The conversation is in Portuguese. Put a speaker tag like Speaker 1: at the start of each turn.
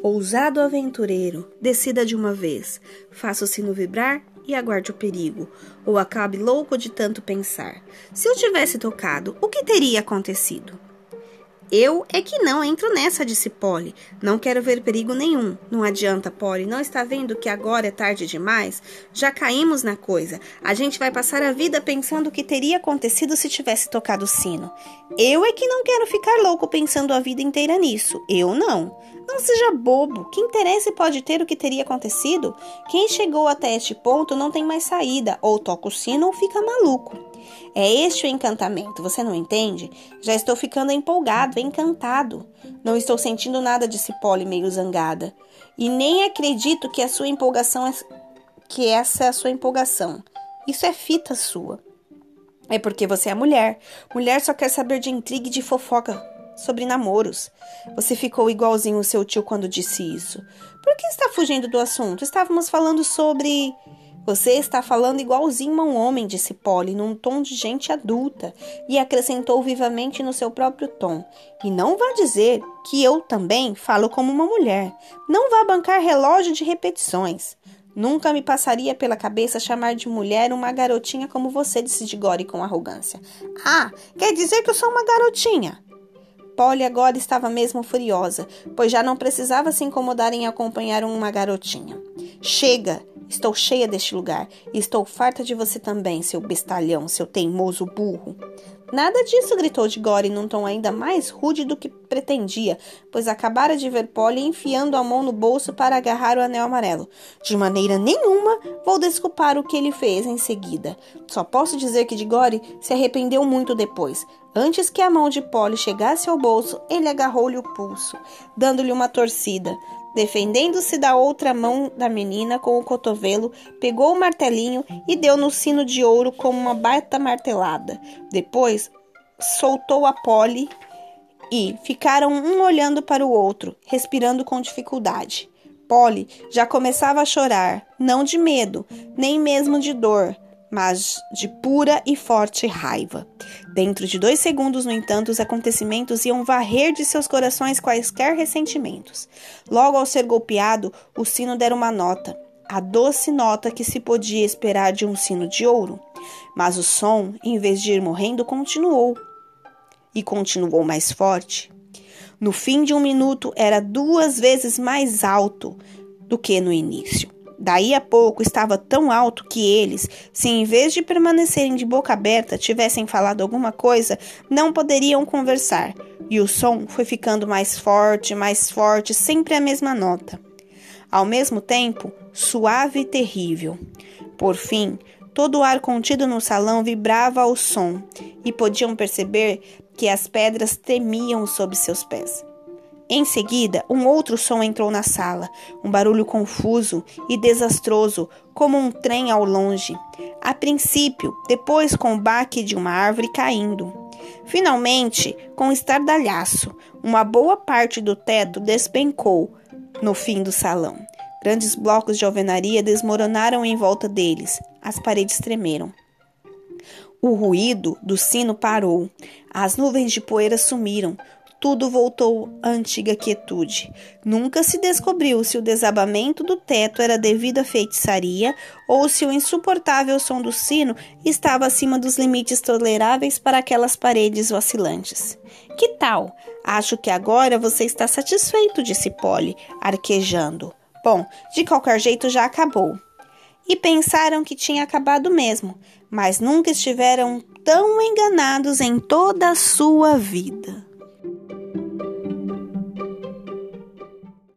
Speaker 1: Ousado aventureiro, decida de uma vez. Faça o sino vibrar e aguarde o perigo, ou acabe louco de tanto pensar. Se eu tivesse tocado, o que teria acontecido? Eu é que não entro nessa, disse Polly. Não quero ver perigo nenhum. Não adianta, Polly. Não está vendo que agora é tarde demais? Já caímos na coisa. A gente vai passar a vida pensando o que teria acontecido se tivesse tocado o sino. Eu é que não quero ficar louco pensando a vida inteira nisso. Eu não. Não seja bobo. Que interesse pode ter o que teria acontecido? Quem chegou até este ponto não tem mais saída. Ou toca o sino ou fica maluco. É este o encantamento, você não entende? Já estou ficando empolgado, encantado. Não estou sentindo nada, disse Polly, meio zangada. E nem acredito que a sua empolgação é... que essa é a sua empolgação. Isso é fita sua. É porque você é mulher. Mulher só quer saber de intriga e de fofoca sobre namoros. Você ficou igualzinho o seu tio quando disse isso. Por que está fugindo do assunto? Estávamos falando sobre. Você está falando igualzinho a um homem, disse Polly, num tom de gente adulta, e acrescentou vivamente no seu próprio tom. E não vá dizer que eu também falo como uma mulher. Não vá bancar relógio de repetições. Nunca me passaria pela cabeça chamar de mulher uma garotinha como você, disse Digore com arrogância. Ah, quer dizer que eu sou uma garotinha? Polly agora estava mesmo furiosa, pois já não precisava se incomodar em acompanhar uma garotinha. Chega! Estou cheia deste lugar e estou farta de você também, seu bestalhão, seu teimoso burro. Nada disso, gritou de Gore num tom ainda mais rude do que pretendia, pois acabara de ver Polly enfiando a mão no bolso para agarrar o anel amarelo. De maneira nenhuma vou desculpar o que ele fez em seguida. Só posso dizer que de Gore se arrependeu muito depois. Antes que a mão de Polly chegasse ao bolso, ele agarrou-lhe o pulso, dando-lhe uma torcida. Defendendo-se da outra mão da menina com o cotovelo, pegou o martelinho e deu no sino de ouro como uma baita martelada. Depois soltou a pole e ficaram um olhando para o outro, respirando com dificuldade. Polly já começava a chorar, não de medo, nem mesmo de dor, mas de pura e forte raiva. Dentro de dois segundos, no entanto, os acontecimentos iam varrer de seus corações quaisquer ressentimentos. Logo ao ser golpeado, o sino dera uma nota, a doce nota que se podia esperar de um sino de ouro. Mas o som, em vez de ir morrendo, continuou. E continuou mais forte. No fim de um minuto, era duas vezes mais alto do que no início. Daí a pouco estava tão alto que eles, se em vez de permanecerem de boca aberta tivessem falado alguma coisa, não poderiam conversar. E o som foi ficando mais forte, mais forte, sempre a mesma nota. Ao mesmo tempo, suave e terrível. Por fim, todo o ar contido no salão vibrava ao som, e podiam perceber que as pedras tremiam sob seus pés. Em seguida, um outro som entrou na sala, um barulho confuso e desastroso, como um trem ao longe. A princípio, depois com o baque de uma árvore caindo. Finalmente, com estardalhaço, uma boa parte do teto despencou no fim do salão. Grandes blocos de alvenaria desmoronaram em volta deles. As paredes tremeram. O ruído do sino parou. As nuvens de poeira sumiram tudo voltou à antiga quietude. Nunca se descobriu se o desabamento do teto era devido à feitiçaria ou se o insuportável som do sino estava acima dos limites toleráveis para aquelas paredes vacilantes. Que tal? Acho que agora você está satisfeito, disse Polly, arquejando. Bom, de qualquer jeito já acabou. E pensaram que tinha acabado mesmo, mas nunca estiveram tão enganados em toda a sua vida.